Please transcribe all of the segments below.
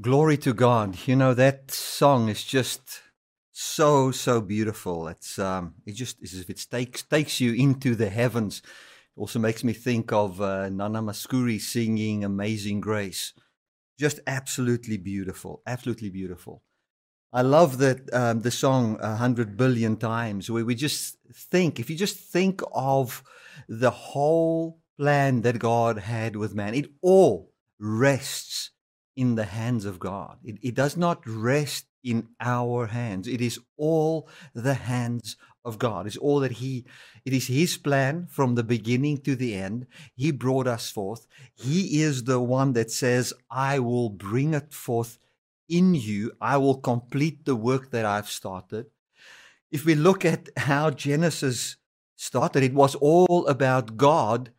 Glory to God. You know, that song is just so, so beautiful. It's, um, it just, if it takes, takes you into the heavens. It also makes me think of uh, Nana Mouskouri singing Amazing Grace. Just absolutely beautiful. Absolutely beautiful. I love that um, the song a hundred billion times, where we just think, if you just think of the whole plan that God had with man, it all rests in the hands of God. It, it does not rest in our hands. It is all the hands of God. It's all that He, it is His plan from the beginning to the end. He brought us forth. He is the one that says, I will bring it forth in you. I will complete the work that I've started. If we look at how Genesis started, it was all about God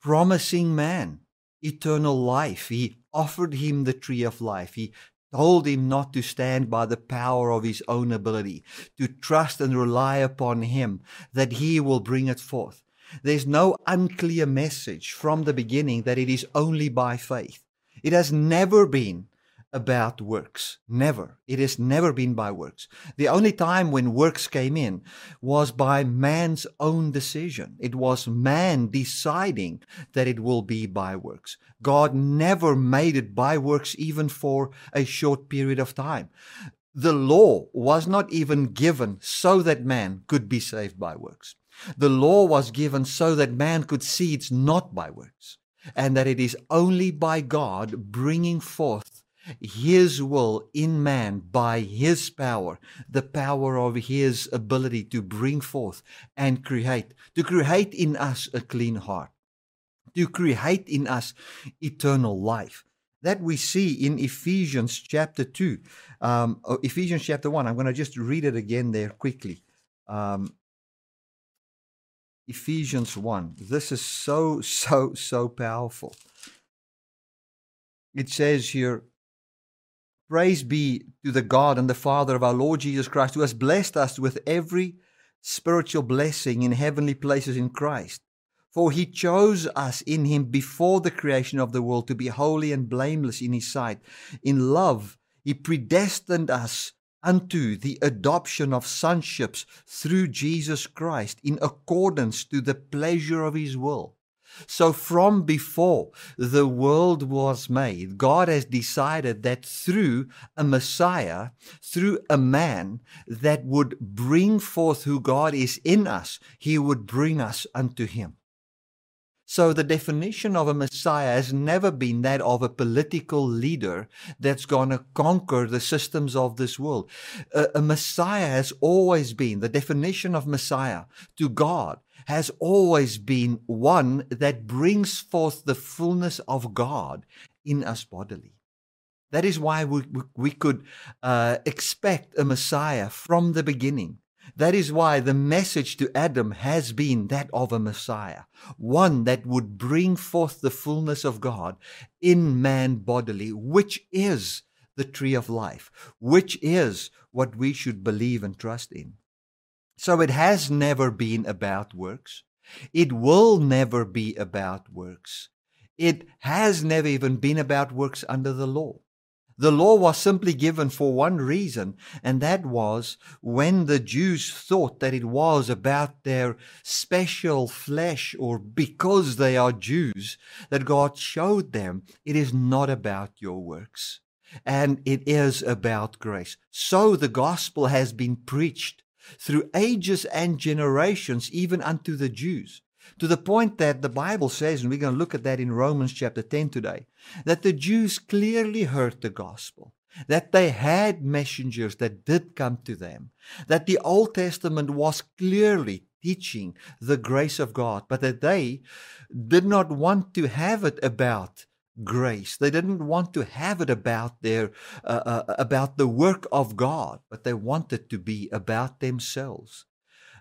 promising man eternal life. He offered him the tree of life. He told him not to stand by the power of his own ability, to trust and rely upon him, that he will bring it forth. There's no unclear message from the beginning that it is only by faith. It has never been about works. Never. It has never been by works. The only time when works came in was by man's own decision. It was man deciding that it will be by works. God never made it by works even for a short period of time. The law was not even given so that man could be saved by works. The law was given so that man could see it's not by works and that it is only by God bringing forth his will in man by his power, the power of his ability to bring forth and create, to create in us a clean heart, to create in us eternal life. That we see in Ephesians chapter 2, um, Ephesians chapter 1. I'm going to just read it again there quickly. Um, Ephesians 1. This is so, so, so powerful. It says here, Praise be to the God and the Father of our Lord Jesus Christ, who has blessed us with every spiritual blessing in heavenly places in Christ. For he chose us in him before the creation of the world to be holy and blameless in his sight. In love, he predestined us unto the adoption of sonships through Jesus Christ in accordance to the pleasure of his will so, from before the world was made, God has decided that through a Messiah, through a man that would bring forth who God is in us, he would bring us unto him. So the definition of a Messiah has never been that of a political leader that's going to conquer the systems of this world. A, a, Messiah has always been, the definition of Messiah to God has always been one that brings forth the fullness of God in us bodily. That is why we, we could uh, expect a Messiah from the beginning. That is why the message to Adam has been that of a Messiah, one that would bring forth the fullness of God in man bodily, which is the tree of life, which is what we should believe and trust in. So it has never been about works. It will never be about works. It has never even been about works under the law. The law was simply given for one reason, and that was when the Jews thought that it was about their special flesh or because they are Jews, that God showed them it is not about your works and it is about grace. So the gospel has been preached through ages and generations, even unto the Jews to the point that the Bible says, and we're going to look at that in Romans chapter 10 today, that the Jews clearly heard the gospel, that they had messengers that did come to them, that the Old Testament was clearly teaching the grace of God, but that they did not want to have it about grace. They didn't want to have it about their uh, uh, about the work of God, but they wanted to be about themselves,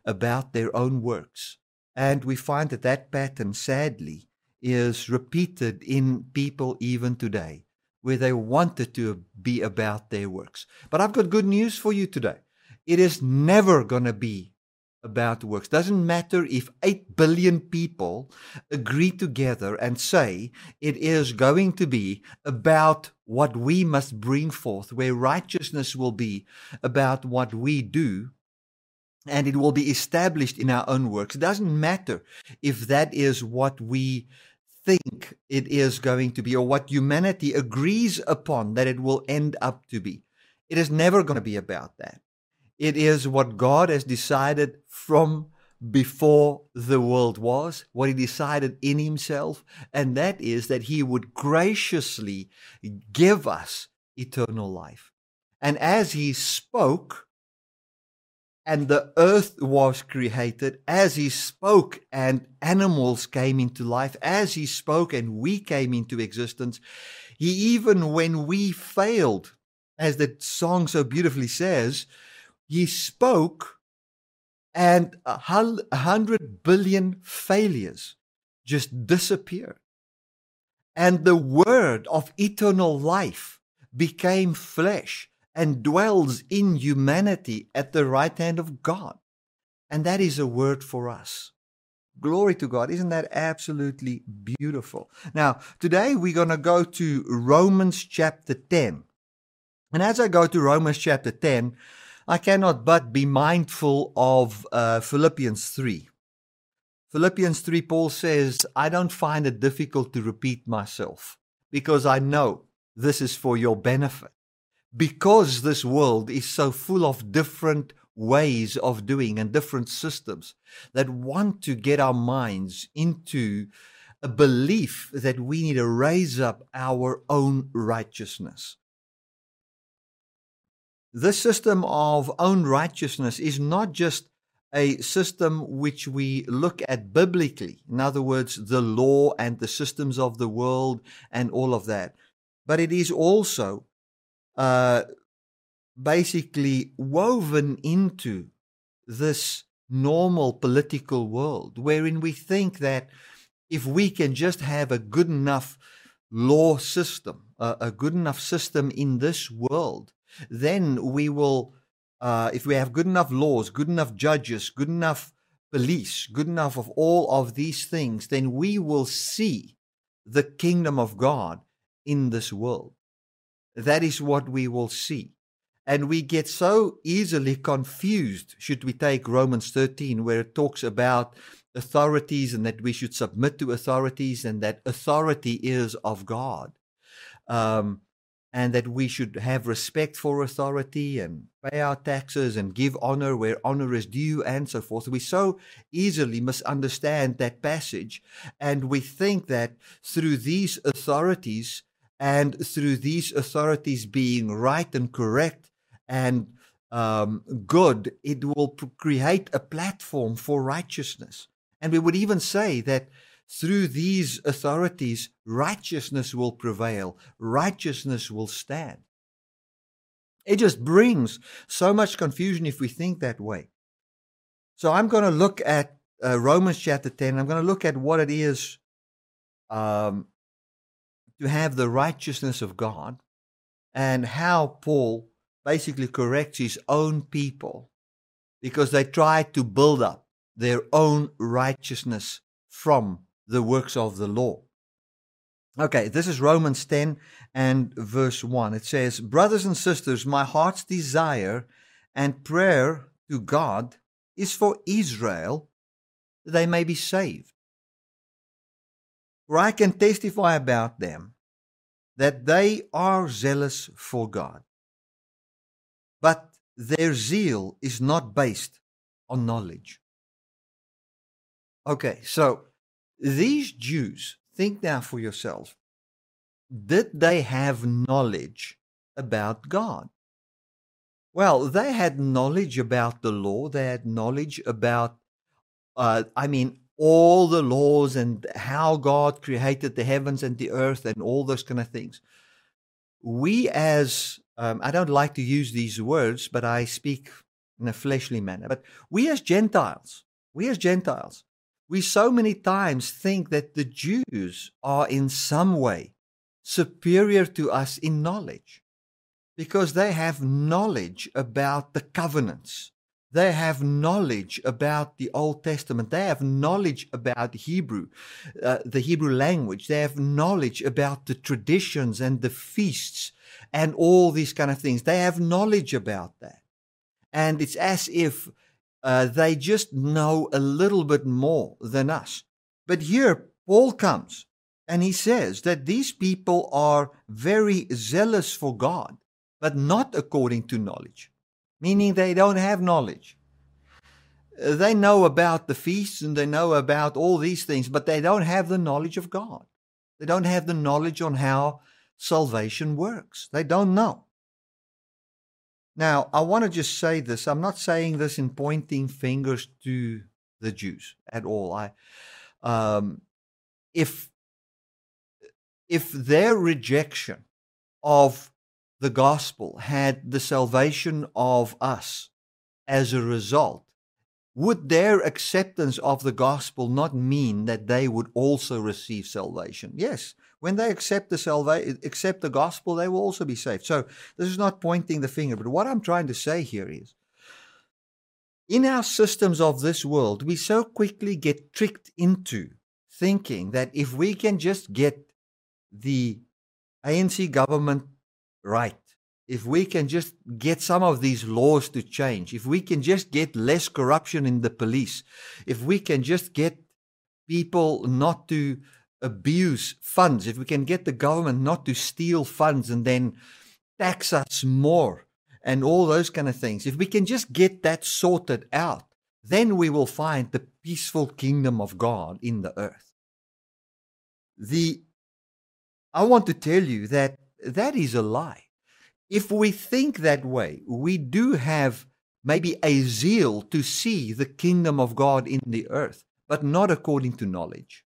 about their own works. And we find that that pattern, sadly, is repeated in people even today, where they wanted to be about their works. But I've got good news for you today. It is never going to be about works. Doesn't matter if 8 billion people agree together and say it is going to be about what we must bring forth, where righteousness will be about what we do, and it will be established in our own works. It doesn't matter if that is what we think it is going to be or what humanity agrees upon that it will end up to be. It is never going to be about that. It is what God has decided from before the world was, what He decided in Himself, and that is that He would graciously give us eternal life. And as He spoke, and the earth was created, as He spoke, and animals came into life, as He spoke, and we came into existence, He, even when we failed, as the song so beautifully says, he spoke, and a hundred billion failures just disappeared. And the word of eternal life became flesh and dwells in humanity at the right hand of God. And that is a word for us. Glory to God. Isn't that absolutely beautiful? Now, today we're going to go to Romans chapter 10. And as I go to Romans chapter 10, I cannot but be mindful of uh, Philippians 3. Philippians 3, Paul says, I don't find it difficult to repeat myself because I know this is for your benefit. Because this world is so full of different ways of doing and different systems that want to get our minds into a belief that we need to raise up our own righteousness. This system of own righteousness is not just a system which we look at biblically, in other words, the law and the systems of the world and all of that, but it is also uh, basically woven into this normal political world wherein we think that if we can just have a good enough law system, a good enough system in this world, then we will, uh, if we have good enough laws, good enough judges, good enough police, good enough of all of these things, then we will see the kingdom of God in this world. That is what we will see. And we get so easily confused, should we take Romans 13, where it talks about authorities and that we should submit to authorities and that authority is of God. Um, and that we should have respect for authority and pay our taxes and give honor where honor is due and so forth. We so easily misunderstand that passage, and we think that through these authorities and through these authorities being right and correct and um, good, it will create a platform for righteousness. And we would even say that through these authorities, righteousness will prevail, righteousness will stand. It just brings so much confusion if we think that way. So I'm going to look at uh, Romans chapter 10. I'm going to look at what it is um, to have the righteousness of God and how Paul basically corrects his own people because they try to build up their own righteousness from the works of the law. Okay, this is Romans 10 and verse 1. It says, Brothers and sisters, my heart's desire and prayer to God is for Israel that they may be saved. For I can testify about them that they are zealous for God, but their zeal is not based on knowledge. Okay, so these Jews, think now for yourself, did they have knowledge about God? Well, they had knowledge about the law, they had knowledge about, uh, I mean, all the laws and how God created the heavens and the earth and all those kind of things. We, as um, I don't like to use these words, but I speak in a fleshly manner, but we as Gentiles, we as Gentiles, we so many times think that the Jews are in some way superior to us in knowledge because they have knowledge about the covenants. They have knowledge about the Old Testament. They have knowledge about Hebrew, uh, the Hebrew language. They have knowledge about the traditions and the feasts and all these kind of things. They have knowledge about that. And it's as if uh, they just know a little bit more than us. But here, Paul comes and he says that these people are very zealous for God, but not according to knowledge meaning they don't have knowledge. Uh, they know about the feasts and they know about all these things, but they don't have the knowledge of God. They don't have the knowledge on how salvation works. They don't know. Now, I want to just say this. I'm not saying this in pointing fingers to the Jews at all. I, um, if if their rejection of the gospel had the salvation of us as a result, would their acceptance of the gospel not mean that they would also receive salvation? Yes, when they accept the salvation, accept the gospel, they will also be saved. So this is not pointing the finger, but what I'm trying to say here is, in our systems of this world, we so quickly get tricked into thinking that if we can just get the ANC government right. If we can just get some of these laws to change, if we can just get less corruption in the police, if we can just get people not to abuse funds, if we can get the government not to steal funds and then tax us more and all those kind of things, if we can just get that sorted out, then we will find the peaceful kingdom of God in the earth. The I want to tell you that that is a lie. If we think that way, we do have maybe a zeal to see the kingdom of God in the earth, but not according to knowledge.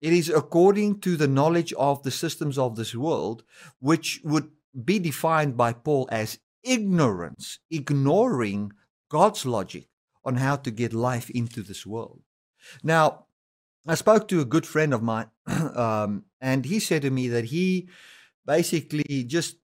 It is according to the knowledge of the systems of this world, which would be defined by Paul as ignorance, ignoring God's logic on how to get life into this world. Now, I spoke to a good friend of mine, um, and he said to me that he basically just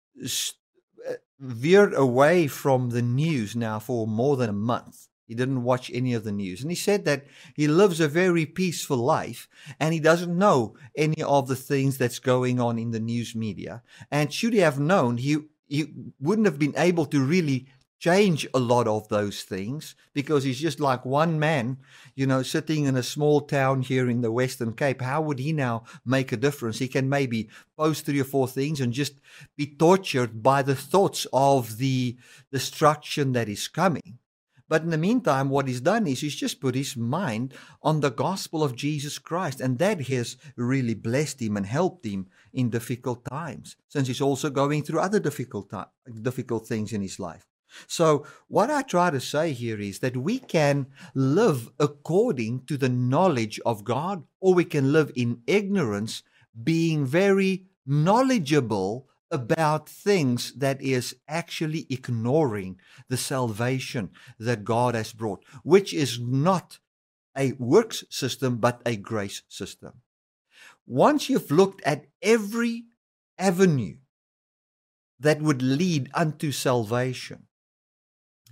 uh, veered away from the news now for more than a month. He didn't watch any of the news. And he said that he lives a very peaceful life and he doesn't know any of the things that's going on in the news media. And should he have known, he, he wouldn't have been able to really change a lot of those things because he's just like one man, you know, sitting in a small town here in the Western Cape. How would he now make a difference? He can maybe post three or four things and just be tortured by the thoughts of the destruction that is coming. But in the meantime, what he's done is he's just put his mind on the gospel of Jesus Christ, and that has really blessed him and helped him in difficult times, since he's also going through other difficult, difficult things in his life. So, what I try to say here is that we can live according to the knowledge of God, or we can live in ignorance, being very knowledgeable about things that is actually ignoring the salvation that God has brought, which is not a works system, but a grace system. Once you've looked at every avenue that would lead unto salvation,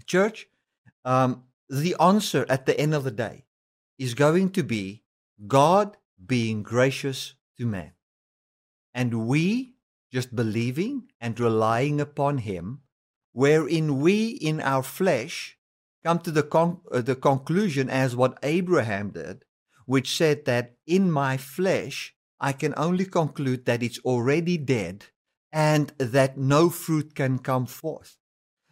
Church, um, the answer at the end of the day is going to be God being gracious to man. And we just believing and relying upon Him, wherein we in our flesh come to the, con- uh, the conclusion as what Abraham did, which said that in my flesh I can only conclude that it's already dead and that no fruit can come forth.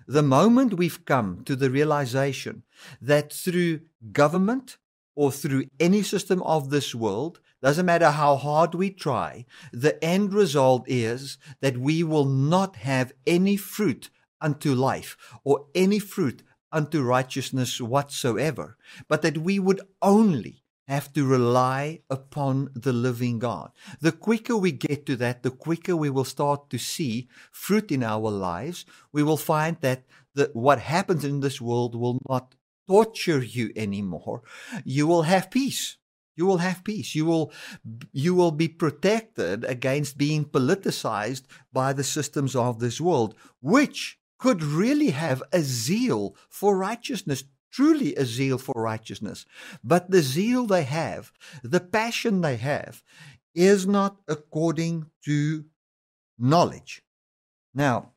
The moment we've come to the realization that through government or through any system of this world, doesn't matter how hard we try, the end result is that we will not have any fruit unto life or any fruit unto righteousness whatsoever, but that we would only have to rely upon the living God. The quicker we get to that, the quicker we will start to see fruit in our lives. We will find that the, what happens in this world will not torture you anymore. You will have peace. You will have peace. You will, you will be protected against being politicized by the systems of this world, which could really have a zeal for righteousness, truly a zeal for righteousness. But the zeal they have, the passion they have, is not according to knowledge. Now,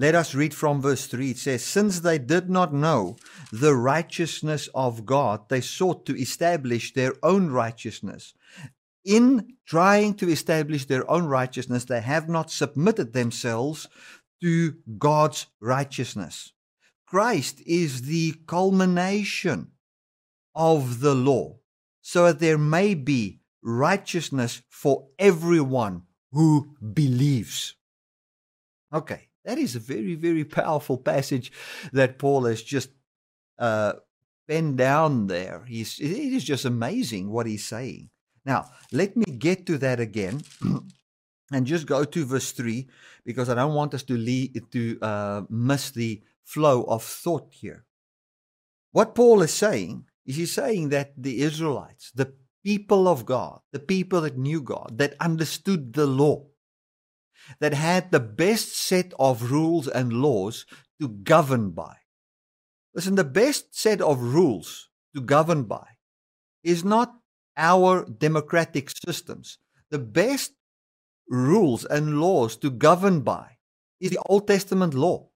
let us read from verse 3. It says, Since they did not know the righteousness of God, they sought to establish their own righteousness. In trying to establish their own righteousness, they have not submitted themselves to God's righteousness. Christ is the culmination of the law, so that there may be righteousness for everyone who believes. Okay, that is a very, very powerful passage that Paul has just uh, penned down there. He's, it is just amazing what he's saying. Now, let me get to that again and just go to verse 3 because I don't want us to, lead, to uh, miss the flow of thought here. What Paul is saying is he's saying that the Israelites, the people of God, the people that knew God, that understood the law, that had the best set of rules and laws to govern by. Listen, the best set of rules to govern by is not our democratic systems. The best rules and laws to govern by is the Old Testament law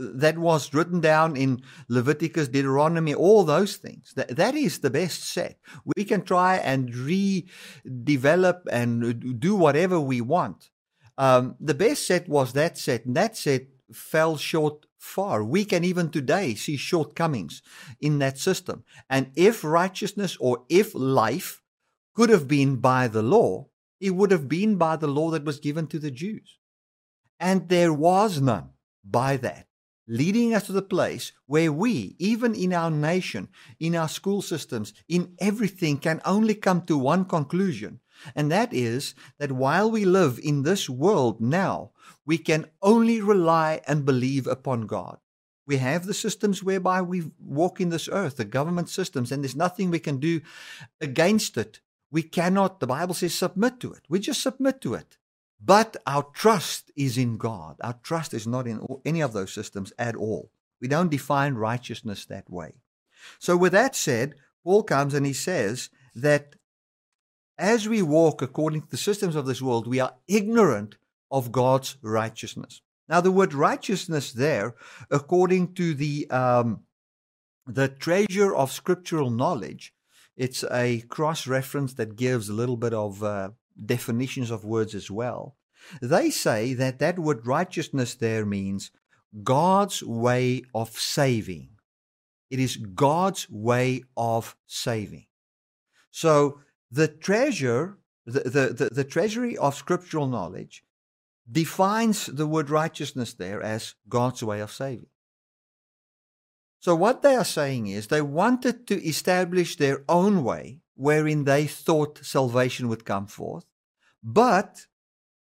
that was written down in Leviticus, Deuteronomy, all those things. That, that is the best set. We can try and redevelop and do whatever we want. Um, the best set was that set, and that set fell short far. We can even today see shortcomings in that system. And if righteousness or if life could have been by the law, it would have been by the law that was given to the Jews. And there was none by that leading us to the place where we, even in our nation, in our school systems, in everything, can only come to one conclusion. And that is that while we live in this world now, we can only rely and believe upon God. We have the systems whereby we walk in this earth, the government systems, and there's nothing we can do against it. We cannot, the Bible says, submit to it. We just submit to it. But our trust is in God. Our trust is not in any of those systems at all. We don't define righteousness that way. So, with that said, Paul comes and he says that as we walk according to the systems of this world, we are ignorant of God's righteousness. Now, the word righteousness there, according to the um, the treasure of scriptural knowledge, it's a cross reference that gives a little bit of uh, definitions of words as well. They say that that word righteousness there means God's way of saving. It is God's way of saving. So the treasure, the, the, the, the, treasury of scriptural knowledge defines the word righteousness there as God's way of saving. So what they are saying is they wanted to establish their own way wherein they thought salvation would come forth, but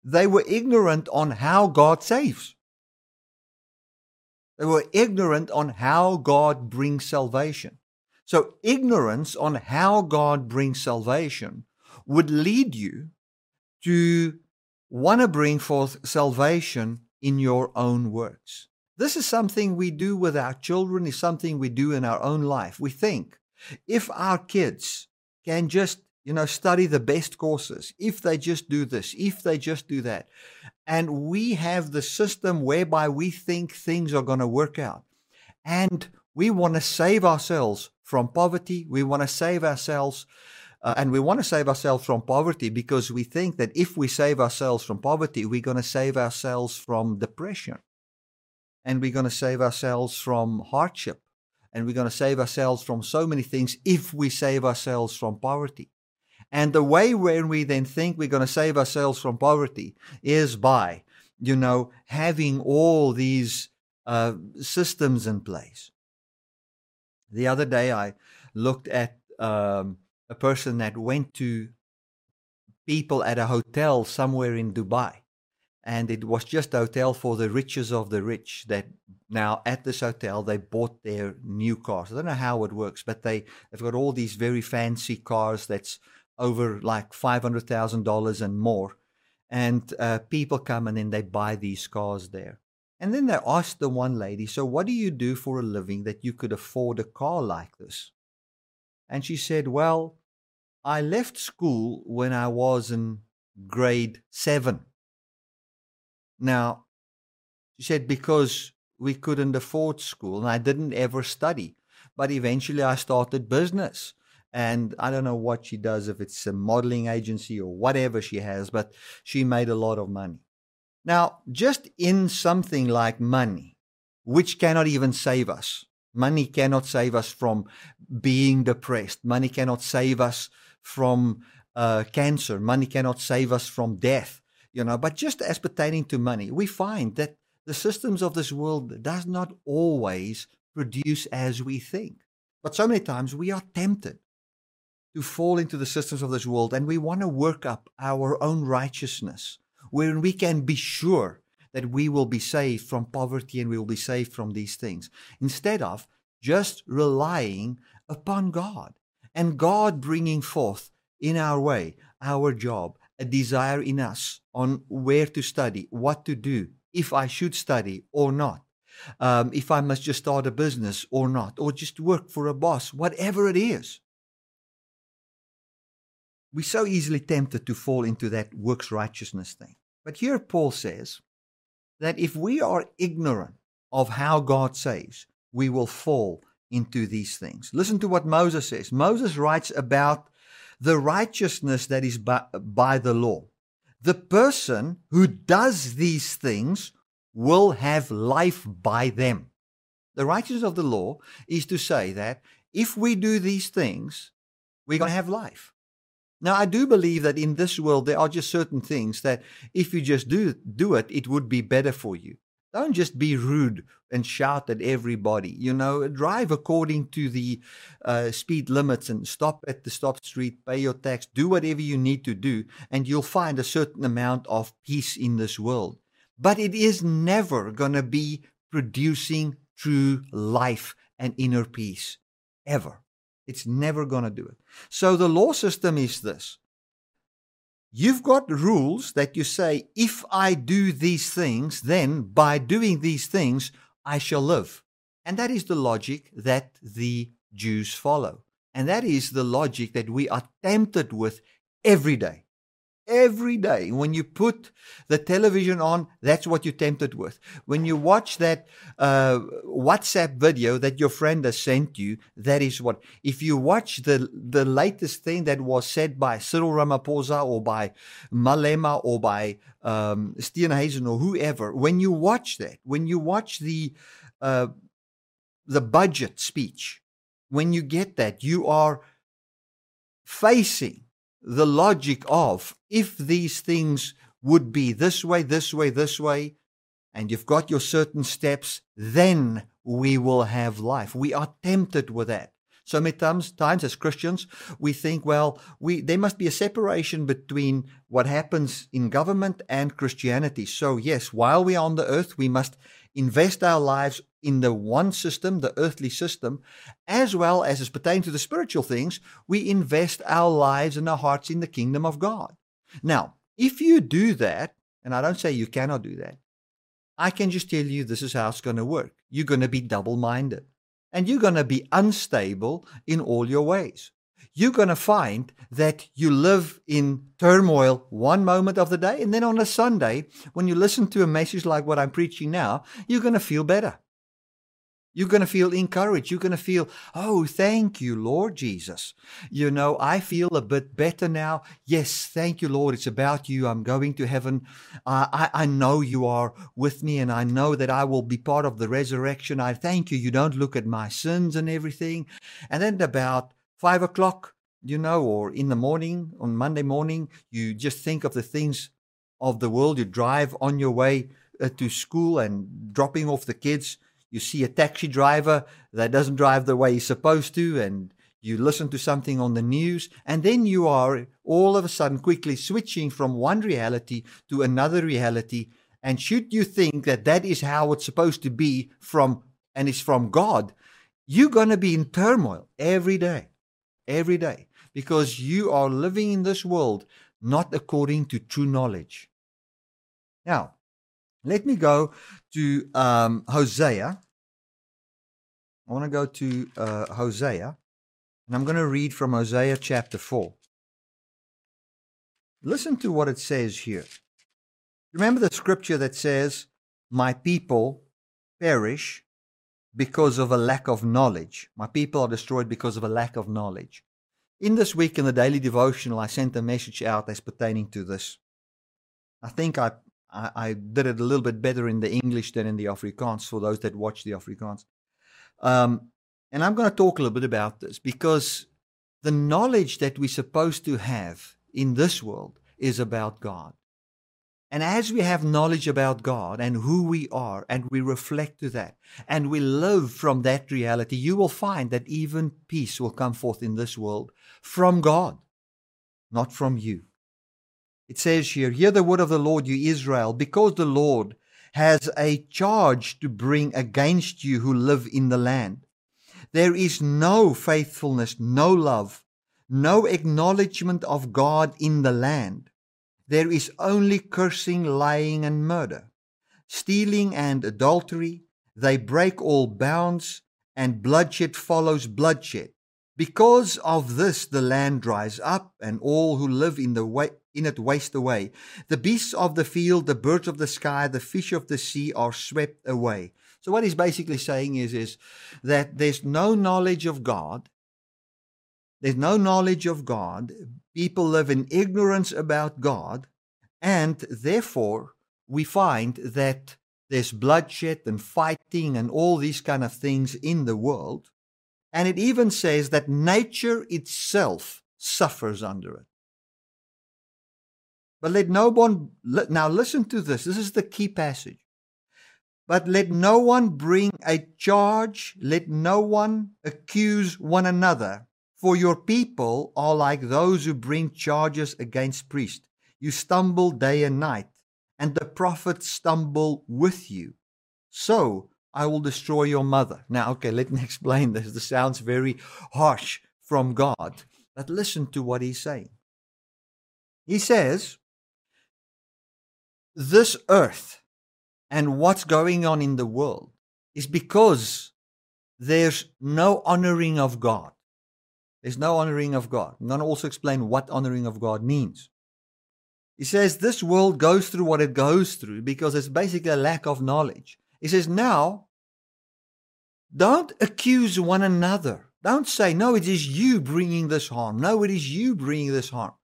they were ignorant on how God saves. They were ignorant on how God brings salvation. So, ignorance on how God brings salvation would lead you to want to bring forth salvation in your own works. This is something we do with our children, is something we do in our own life. We think if our kids can just you know, study the best courses, if they just do this, if they just do that. And we have the system whereby we think things are going to work out. And we want to save ourselves from poverty. We want to save ourselves. Uh, and we want to save ourselves from poverty because we think that if we save ourselves from poverty, we're going to save ourselves from depression. And we're going to save ourselves from hardship. And we're going to save ourselves from so many things if we save ourselves from poverty. And the way when we then think we're going to save ourselves from poverty is by, you know, having all these uh, systems in place. The other day, I looked at um, a person that went to people at a hotel somewhere in Dubai. And it was just a hotel for the riches of the rich that now at this hotel they bought their new cars. I don't know how it works, but they, they've got all these very fancy cars that's over like $500,000 and more. And uh, people come and then they buy these cars there. And then they asked the one lady, So what do you do for a living that you could afford a car like this? And she said, Well, I left school when I was in grade seven. Now, she said, because we couldn't afford school and I didn't ever study. But eventually I started business. And I don't know what she does, if it's a modeling agency or whatever she has, but she made a lot of money. Now, just in something like money, which cannot even save us, money cannot save us from being depressed, money cannot save us from uh, cancer, money cannot save us from death, you know. But just as pertaining to money, we find that the systems of this world does not always produce as we think. But so many times we are tempted to fall into the systems of this world and we want to work up our own righteousness wherein we can be sure that we will be saved from poverty and we will be saved from these things instead of just relying upon God and God bringing forth in our way our job, a desire in us on where to study, what to do, if I should study or not, um, if I must just start a business or not, or just work for a boss, whatever it is. We're so easily tempted to fall into that works righteousness thing. But here Paul says that if we are ignorant of how God saves, we will fall into these things. Listen to what Moses says. Moses writes about the righteousness that is by, by the law. The person who does these things will have life by them. The righteousness of the law is to say that if we do these things, we're going to have life. Now, I do believe that in this world, there are just certain things that if you just do, do it, it would be better for you. Don't just be rude and shout at everybody. You know, drive according to the uh, speed limits and stop at the stop street, pay your tax, do whatever you need to do, and you'll find a certain amount of peace in this world. But it is never going to be producing true life and inner peace, ever. It's never going to do it. So the law system is this You've got rules that you say, if I do these things, then by doing these things, I shall live. And that is the logic that the Jews follow. And that is the logic that we are tempted with every day. Every day, when you put the television on, that's what you're tempted with. When you watch that uh, WhatsApp video that your friend has sent you, that is what. If you watch the the latest thing that was said by Cyril Ramaphosa or by Malema or by um, Steenhuisen or whoever, when you watch that, when you watch the uh, the budget speech, when you get that, you are facing the logic of if these things would be this way, this way, this way, and you've got your certain steps, then we will have life. We are tempted with that. So many times, times as Christians, we think, well, we there must be a separation between what happens in government and Christianity. So yes, while we are on the earth, we must invest our lives in the one system, the earthly system, as well as as pertaining to the spiritual things, we invest our lives and our hearts in the kingdom of God. Now, if you do that, and I don't say you cannot do that, I can just tell you this is how it's going to work. You're going to be double minded and you're going to be unstable in all your ways. You're going to find that you live in turmoil one moment of the day, and then on a Sunday, when you listen to a message like what I'm preaching now, you're going to feel better. You're going to feel encouraged. You're going to feel, oh, thank you, Lord Jesus. You know, I feel a bit better now. Yes, thank you, Lord. It's about you. I'm going to heaven. I, I know you are with me and I know that I will be part of the resurrection. I thank you. You don't look at my sins and everything. And then about five o'clock, you know, or in the morning, on Monday morning, you just think of the things of the world. You drive on your way uh, to school and dropping off the kids you see a taxi driver that doesn't drive the way he's supposed to, and you listen to something on the news, and then you are all of a sudden quickly switching from one reality to another reality. And should you think that that is how it's supposed to be from and is from God, you're going to be in turmoil every day, every day, because you are living in this world not according to true knowledge. Now, Let me go to um, Hosea. I want to go to uh, Hosea, and I'm going to read from Hosea chapter 4. Listen to what it says here. Remember the scripture that says, My people perish because of a lack of knowledge. My people are destroyed because of a lack of knowledge. In this week in the daily devotional, I sent a message out as pertaining to this. I think I, I, I did it a little bit better in the English than in the Afrikaans for those that watch the Afrikaans. Um, and I'm going to talk a little bit about this because the knowledge that we're supposed to have in this world is about God. And as we have knowledge about God and who we are, and we reflect to that, and we live from that reality, you will find that even peace will come forth in this world from God, not from you. It says here, Hear the word of the Lord, you Israel, because the Lord has a charge to bring against you who live in the land. There is no faithfulness, no love, no acknowledgement of God in the land. There is only cursing, lying, and murder. Stealing and adultery, they break all bounds, and bloodshed follows bloodshed. Because of this, the land dries up, and all who live in, the wa- in it waste away. The beasts of the field, the birds of the sky, the fish of the sea are swept away. So, what he's basically saying is, is that there's no knowledge of God. There's no knowledge of God people live in ignorance about God, and therefore we find that there's bloodshed and fighting and all these kind of things in the world. And it even says that nature itself suffers under it. But let no one, now listen to this. This is the key passage. But let no one bring a charge, let no one accuse one another, for your people are like those who bring charges against priests. You stumble day and night, and the prophets stumble with you. So I will destroy your mother. Now, okay, let me explain this. This sounds very harsh from God, but listen to what he's saying. He says, This earth and what's going on in the world is because there's no honoring of God. There's no honoring of God. I'm going to also explain what honoring of God means. He says this world goes through what it goes through because it's basically a lack of knowledge. He says, now, don't accuse one another. Don't say, no, it is you bringing this harm. No, it is you bringing this harm.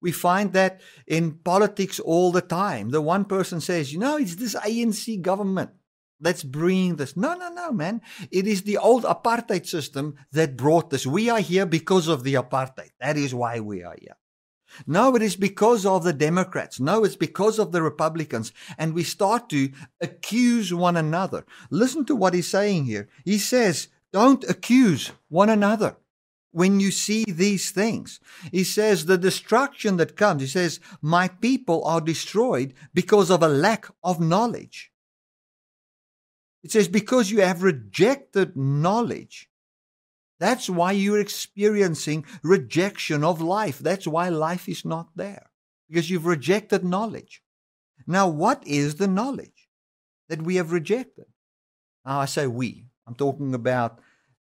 We find that in politics all the time. The one person says, you know, it's this ANC government. Let's bring this. No, no, no, man. It is the old apartheid system that brought this. We are here because of the apartheid. That is why we are here. No, it is because of the Democrats. No, it's because of the Republicans. And we start to accuse one another. Listen to what he's saying here. He says, don't accuse one another when you see these things. He says, the destruction that comes, he says, my people are destroyed because of a lack of knowledge. It says, because you have rejected knowledge. That's why you're experiencing rejection of life. That's why life is not there, because you've rejected knowledge. Now, what is the knowledge that we have rejected? Now, I say we. I'm talking about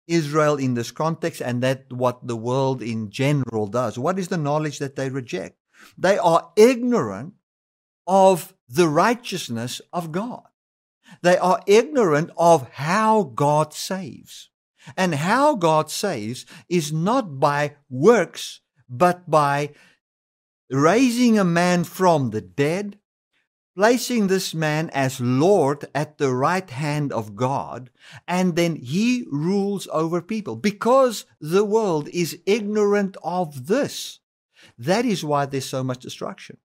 Israel in this context and that what the world in general does. What is the knowledge that they reject? They are ignorant of the righteousness of God. They are ignorant of how God saves. And how God saves is not by works, but by raising a man from the dead, placing this man as Lord at the right hand of God, and then he rules over people because the world is ignorant of this. That is why there's so much destruction.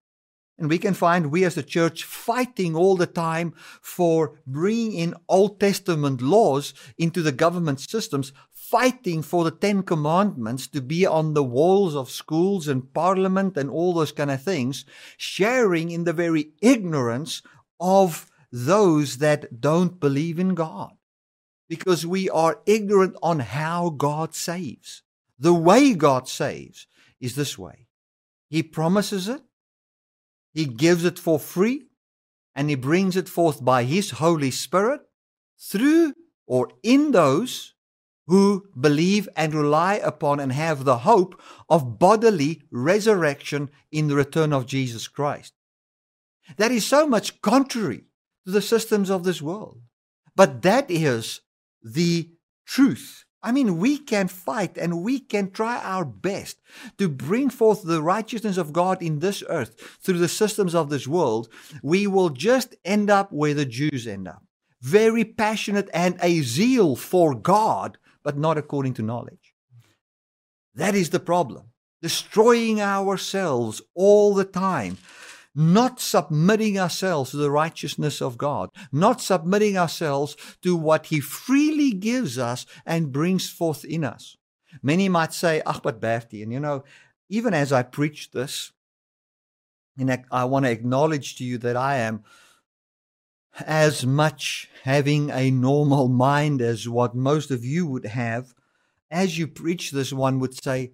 And we can find we as the church fighting all the time for bringing in Old Testament laws into the government systems, fighting for the Ten Commandments to be on the walls of schools and parliament and all those kind of things, sharing in the very ignorance of those that don't believe in God. Because we are ignorant on how God saves. The way God saves is this way. He promises it he gives it for free. and He brings it forth by His Holy Spirit through or in those who believe and rely upon and have the hope of bodily resurrection in the return of Jesus Christ. That is so much contrary to the systems of this world. But that is the truth. I mean, we can fight and we can try our best to bring forth the righteousness of God in this earth through the systems of this world. We will just end up where the Jews end up. Very passionate and a zeal for God, but not according to knowledge. That is the problem. Destroying ourselves all the time not submitting ourselves to the righteousness of God, not submitting ourselves to what He freely gives us and brings forth in us. Many might say, Ach, but Bertie, and you know, even as I preach this, and I want to acknowledge to you that I am as much having a normal mind as what most of you would have. As you preach this, one would say,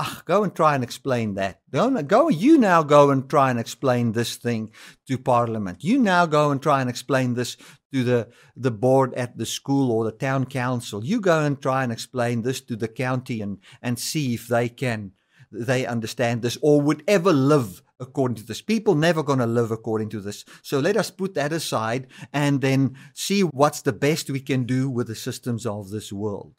Ah, go and try and explain that. Don't go. You now go and try and explain this thing to Parliament. You now go and try and explain this to the the board at the school or the town council. You go and try and explain this to the county and and see if they can they understand this or would ever live according to this. People never going to live according to this. So let us put that aside and then see what's the best we can do with the systems of this world.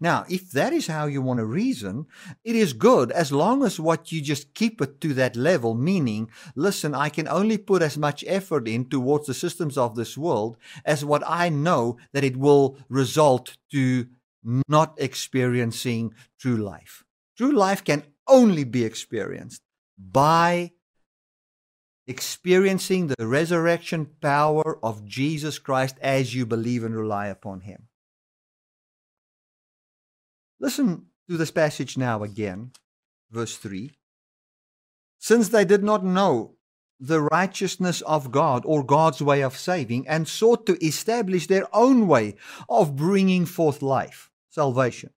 Now, if that is how you want to reason, it is good as long as what you just keep it to that level, meaning, listen, I can only put as much effort in towards the systems of this world as what I know that it will result to not experiencing true life. True life can only be experienced by experiencing the resurrection power of Jesus Christ as you believe and rely upon Him. Listen to this passage now again, verse 3. Since they did not know the righteousness of God or God's way of saving and sought to establish their own way of bringing forth life, salvation.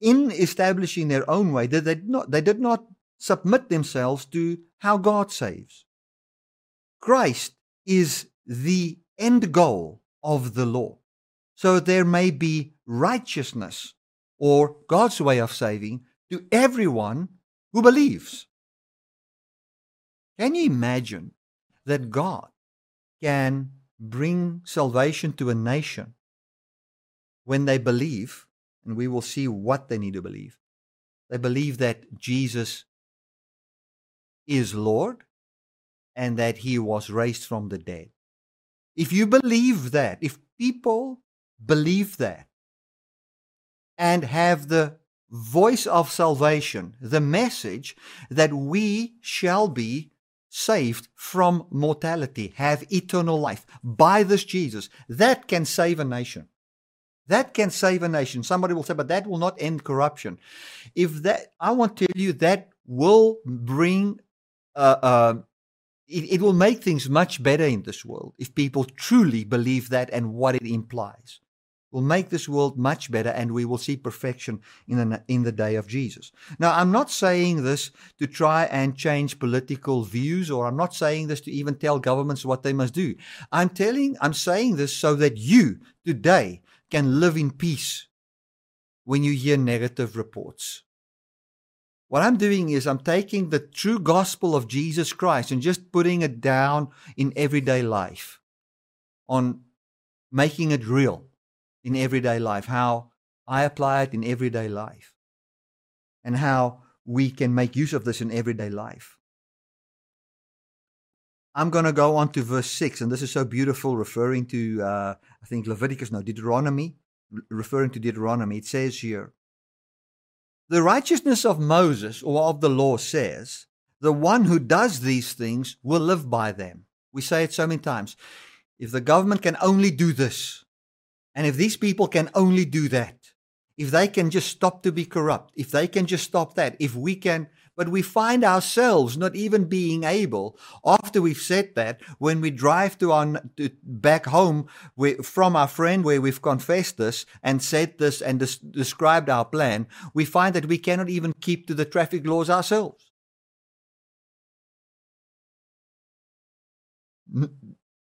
In establishing their own way, they did not, they did not submit themselves to how God saves. Christ is the end goal of the law. So there may be righteousness or God's way of saving to everyone who believes. Can you imagine that God can bring salvation to a nation when they believe, and we will see what they need to believe? They believe that Jesus is Lord and that he was raised from the dead. If you believe that, if people believe that, and have the voice of salvation, the message that we shall be saved from mortality, have eternal life by this Jesus. That can save a nation. That can save a nation. Somebody will say, but that will not end corruption. If that, I want to tell you, that will bring, uh, uh, it, it will make things much better in this world if people truly believe that and what it implies will make this world much better and we will see perfection in the, in the day of Jesus. Now, I'm not saying this to try and change political views or I'm not saying this to even tell governments what they must do. I'm telling, I'm saying this so that you today can live in peace when you hear negative reports. What I'm doing is I'm taking the true gospel of Jesus Christ and just putting it down in everyday life on making it real in everyday life, how I apply it in everyday life, and how we can make use of this in everyday life. I'm going to go on to verse 6, and this is so beautiful, referring to, uh, I think, Leviticus, no, Deuteronomy, referring to Deuteronomy. It says here, The righteousness of Moses or of the law says, The one who does these things will live by them. We say it so many times. If the government can only do this, and if these people can only do that, if they can just stop to be corrupt, if they can just stop that, if we can, but we find ourselves not even being able, after we've said that, when we drive to our to, back home from our friend where we've confessed this and said this and des- described our plan, we find that we cannot even keep to the traffic laws ourselves.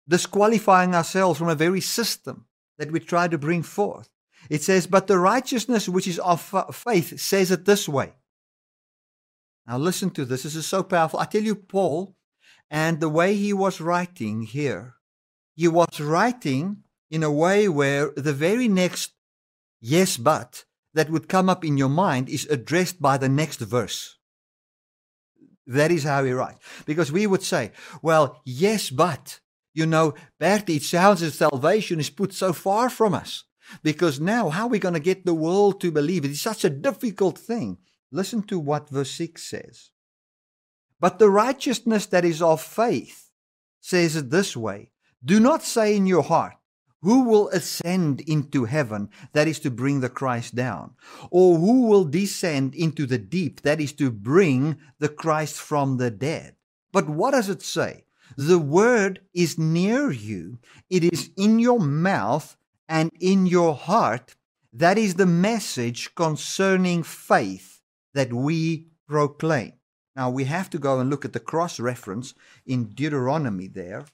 disqualifying ourselves from a very system that we try to bring forth. It says, But the righteousness which is of uh, faith says it this way. Now, listen to this. This is so powerful. I tell you, Paul, and the way he was writing here, he was writing in a way where the very next yes, but that would come up in your mind is addressed by the next verse. That is how he writes. Because we would say, well, yes, but, you know, Bertie, it sounds as salvation is put so far from us. Because now, how are we going to get the world to believe? It's such a difficult thing. Listen to what verse 6 says. But the righteousness that is of faith says it this way Do not say in your heart, who will ascend into heaven, that is to bring the Christ down? Or who will descend into the deep, that is to bring the Christ from the dead? But what does it say? The word is near you, it is in your mouth and in your heart. That is the message concerning faith that we proclaim. Now we have to go and look at the cross reference in Deuteronomy there.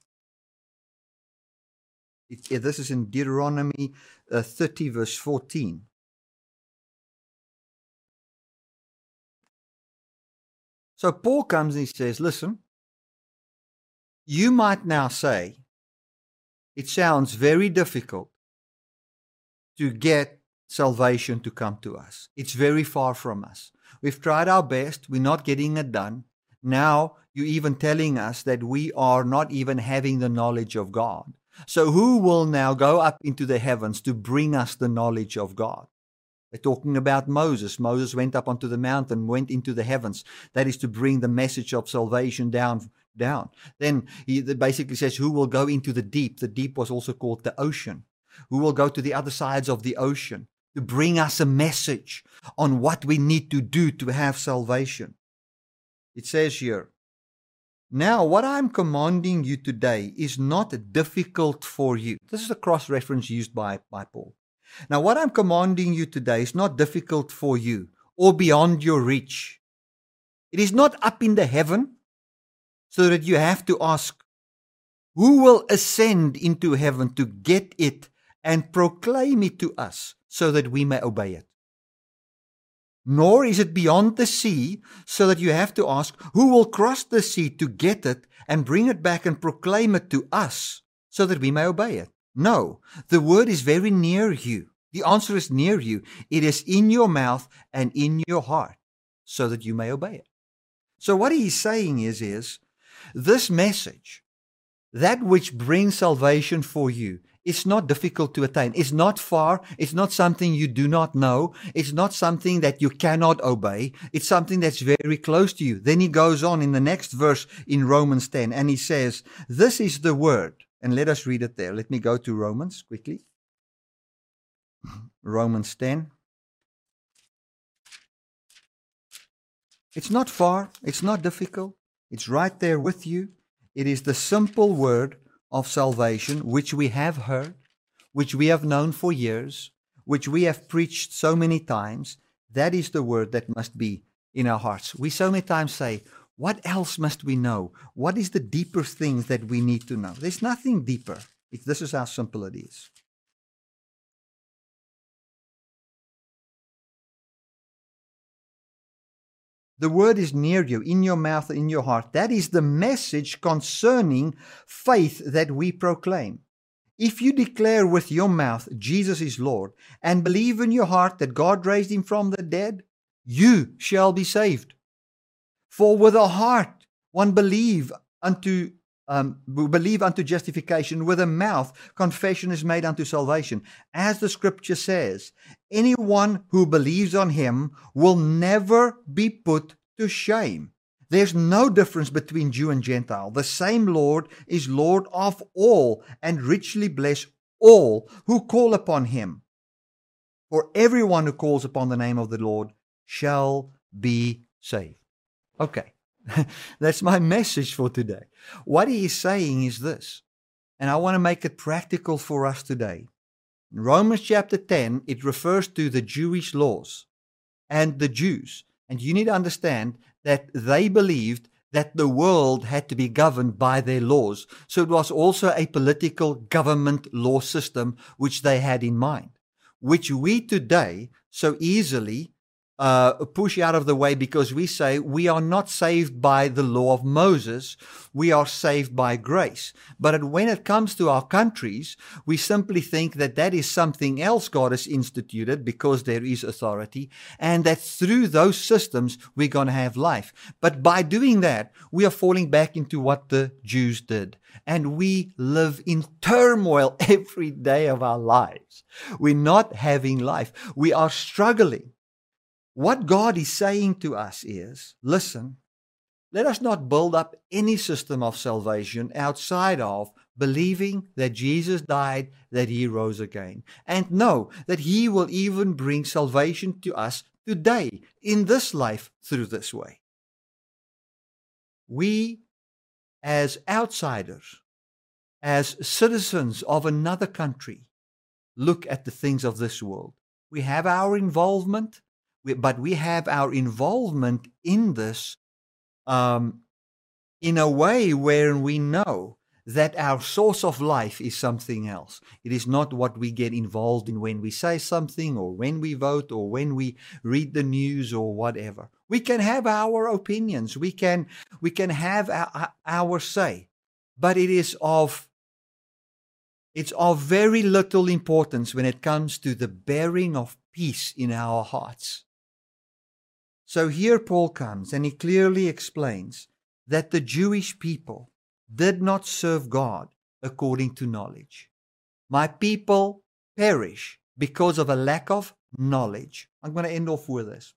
It, this is in Deuteronomy uh, 30, verse 14. So Paul comes and he says, Listen, you might now say, it sounds very difficult to get salvation to come to us. It's very far from us. We've tried our best, we're not getting it done. Now you're even telling us that we are not even having the knowledge of God. So, who will now go up into the heavens to bring us the knowledge of God? They're talking about Moses. Moses went up onto the mountain, went into the heavens. That is to bring the message of salvation down. Down. Then he basically says, Who will go into the deep? The deep was also called the ocean. Who will go to the other sides of the ocean to bring us a message on what we need to do to have salvation? It says here, now, what I'm commanding you today is not difficult for you. This is a cross reference used by, by Paul. Now, what I'm commanding you today is not difficult for you or beyond your reach. It is not up in the heaven so that you have to ask, who will ascend into heaven to get it and proclaim it to us so that we may obey it? nor is it beyond the sea, so that you have to ask, who will cross the sea to get it and bring it back and proclaim it to us, so that we may obey it? No, the word is very near you. The answer is near you. It is in your mouth and in your heart, so that you may obey it. So what he's saying is, is this message, that which brings salvation for you, it's not difficult to attain. It's not far. It's not something you do not know. It's not something that you cannot obey. It's something that's very close to you. Then he goes on in the next verse in Romans 10 and he says, This is the word. And let us read it there. Let me go to Romans quickly. Romans 10. It's not far. It's not difficult. It's right there with you. It is the simple word of salvation, which we have heard, which we have known for years, which we have preached so many times, that is the word that must be in our hearts. We so many times say, What else must we know? What is the deeper things that we need to know? There's nothing deeper. If this is how simple it is. The word is near you, in your mouth, in your heart. That is the message concerning faith that we proclaim. If you declare with your mouth Jesus is Lord and believe in your heart that God raised him from the dead, you shall be saved. For with a heart one believe unto um, believe unto justification, with a mouth confession is made unto salvation. As the scripture says, anyone who believes on him will never be put to shame. There's no difference between Jew and Gentile. The same Lord is Lord of all and richly bless all who call upon him. For everyone who calls upon the name of the Lord shall be saved. Okay, that's my message for today. What he is saying is this, and I want to make it practical for us today. In Romans chapter 10, it refers to the Jewish laws and the Jews. And you need to understand that they believed that the world had to be governed by their laws. So it was also a political government law system which they had in mind, which we today so easily uh, push out of the way because we say we are not saved by the law of Moses, we are saved by grace. But when it comes to our countries, we simply think that that is something else God has instituted because there is authority, and that through those systems we're going to have life. But by doing that, we are falling back into what the Jews did. And we live in turmoil every day of our lives. We're not having life. We are struggling what God is saying to us is listen, let us not build up any system of salvation outside of believing that Jesus died, that he rose again, and know that he will even bring salvation to us today in this life through this way. We, as outsiders, as citizens of another country, look at the things of this world. We have our involvement, we, but we have our involvement in this um, in a way where we know that our source of life is something else. It is not what we get involved in when we say something or when we vote or when we read the news or whatever. We can have our opinions. We can we can have our, our say, but it is of it's of very little importance when it comes to the bearing of peace in our hearts. So here Paul comes and he clearly explains that the Jewish people did not serve God according to knowledge. My people perish because of a lack of knowledge. I'm going to end off with this.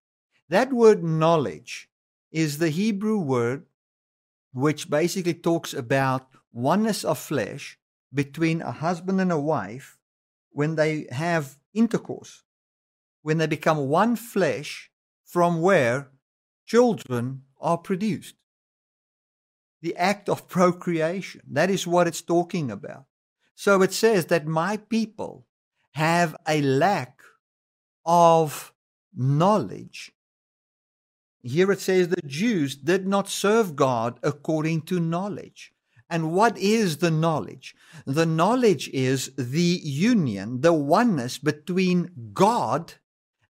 That word knowledge is the Hebrew word which basically talks about oneness of flesh between a husband and a wife when they have intercourse, when they become one flesh from where children are produced. The act of procreation. That is what it's talking about. So it says that my people have a lack of knowledge. Here it says the Jews did not serve God according to knowledge. And what is the knowledge? The knowledge is the union, the oneness between God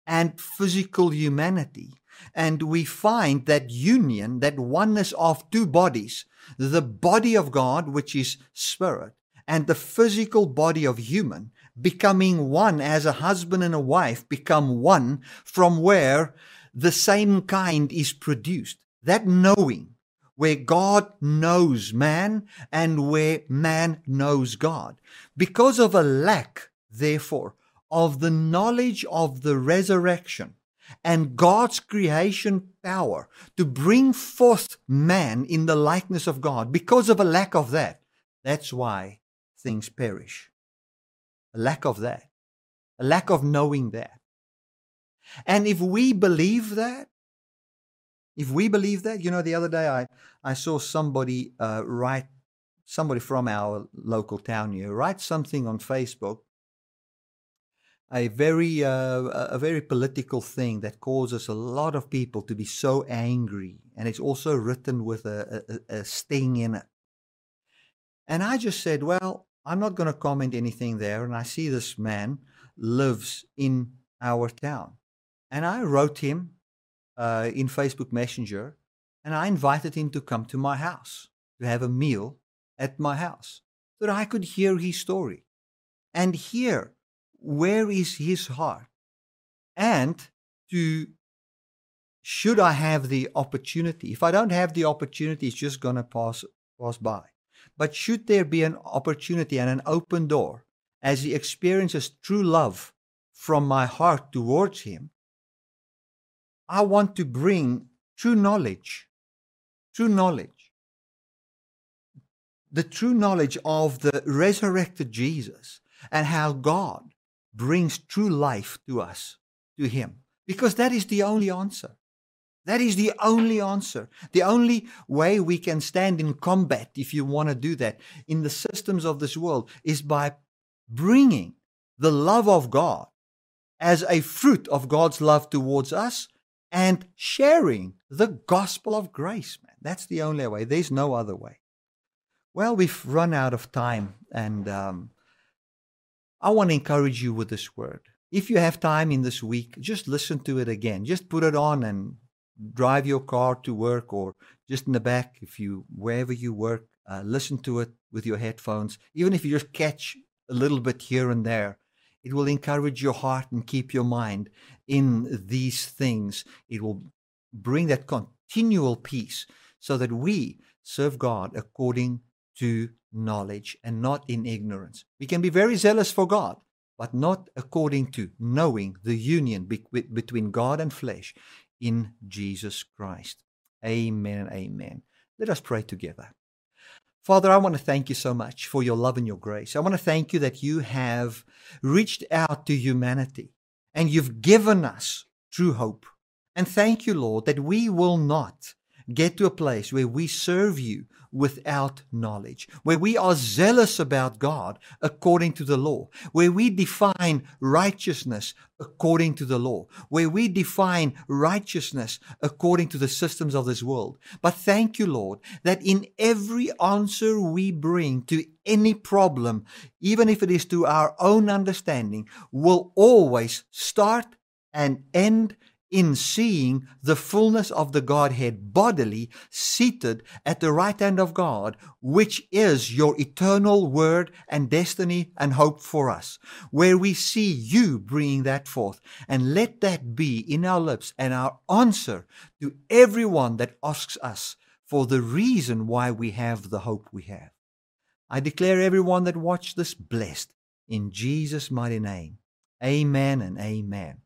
and physical humanity. And we find that union, that oneness of two bodies, the body of God, which is spirit, and the physical body of human, becoming one as a husband and a wife become one from where the same kind is produced. That knowing, where God knows man and where man knows God. Because of a lack, therefore, of the knowledge of the resurrection and God's creation power to bring forth man in the likeness of God, because of a lack of that, that's why things perish. A lack of that, a lack of knowing that. And if we believe that, if we believe that, you know, the other day I, I saw somebody uh, write, somebody from our local town here, write something on Facebook a very uh, a very political thing that causes a lot of people to be so angry, and it's also written with a, a, a sting in it. And I just said, well, I'm not going to comment anything there. And I see this man lives in our town, and I wrote him uh, in Facebook Messenger, and I invited him to come to my house to have a meal at my house so that I could hear his story and hear where is his heart? And to should I have the opportunity? If I don't have the opportunity, it's just going to pass pass by. But should there be an opportunity and an open door as he experiences true love from my heart towards him, I want to bring true knowledge, true knowledge, the true knowledge of the resurrected Jesus and how God brings true life to us, to Him. Because that is the only answer. That is the only answer. The only way we can stand in combat, if you want to do that, in the systems of this world is by bringing the love of God as a fruit of God's love towards us and sharing the gospel of grace, man. That's the only way. There's no other way. Well, we've run out of time, and um, I want to encourage you with this word. If you have time in this week, just listen to it again. Just put it on and drive your car to work, or just in the back, if you wherever you work, uh, listen to it with your headphones. Even if you just catch a little bit here and there, it will encourage your heart and keep your mind in these things. It will bring that continual peace so that we serve God according to knowledge and not in ignorance. We can be very zealous for God, but not according to knowing the union be- between God and flesh in Jesus Christ. Amen and amen. Let us pray together. Father, I want to thank you so much for your love and your grace. I want to thank you that you have reached out to humanity and you've given us true hope. And thank you, Lord, that we will not get to a place where we serve you without knowledge, where we are zealous about God according to the law, where we define righteousness according to the law, where we define righteousness according to the systems of this world. But thank you, Lord, that in every answer we bring to any problem, even if it is to our own understanding, will always start and end in seeing the fullness of the Godhead bodily seated at the right hand of God, which is your eternal word and destiny and hope for us, where we see you bringing that forth. And let that be in our lips and our answer to everyone that asks us for the reason why we have the hope we have. I declare everyone that watched this blessed in Jesus' mighty name. Amen and amen.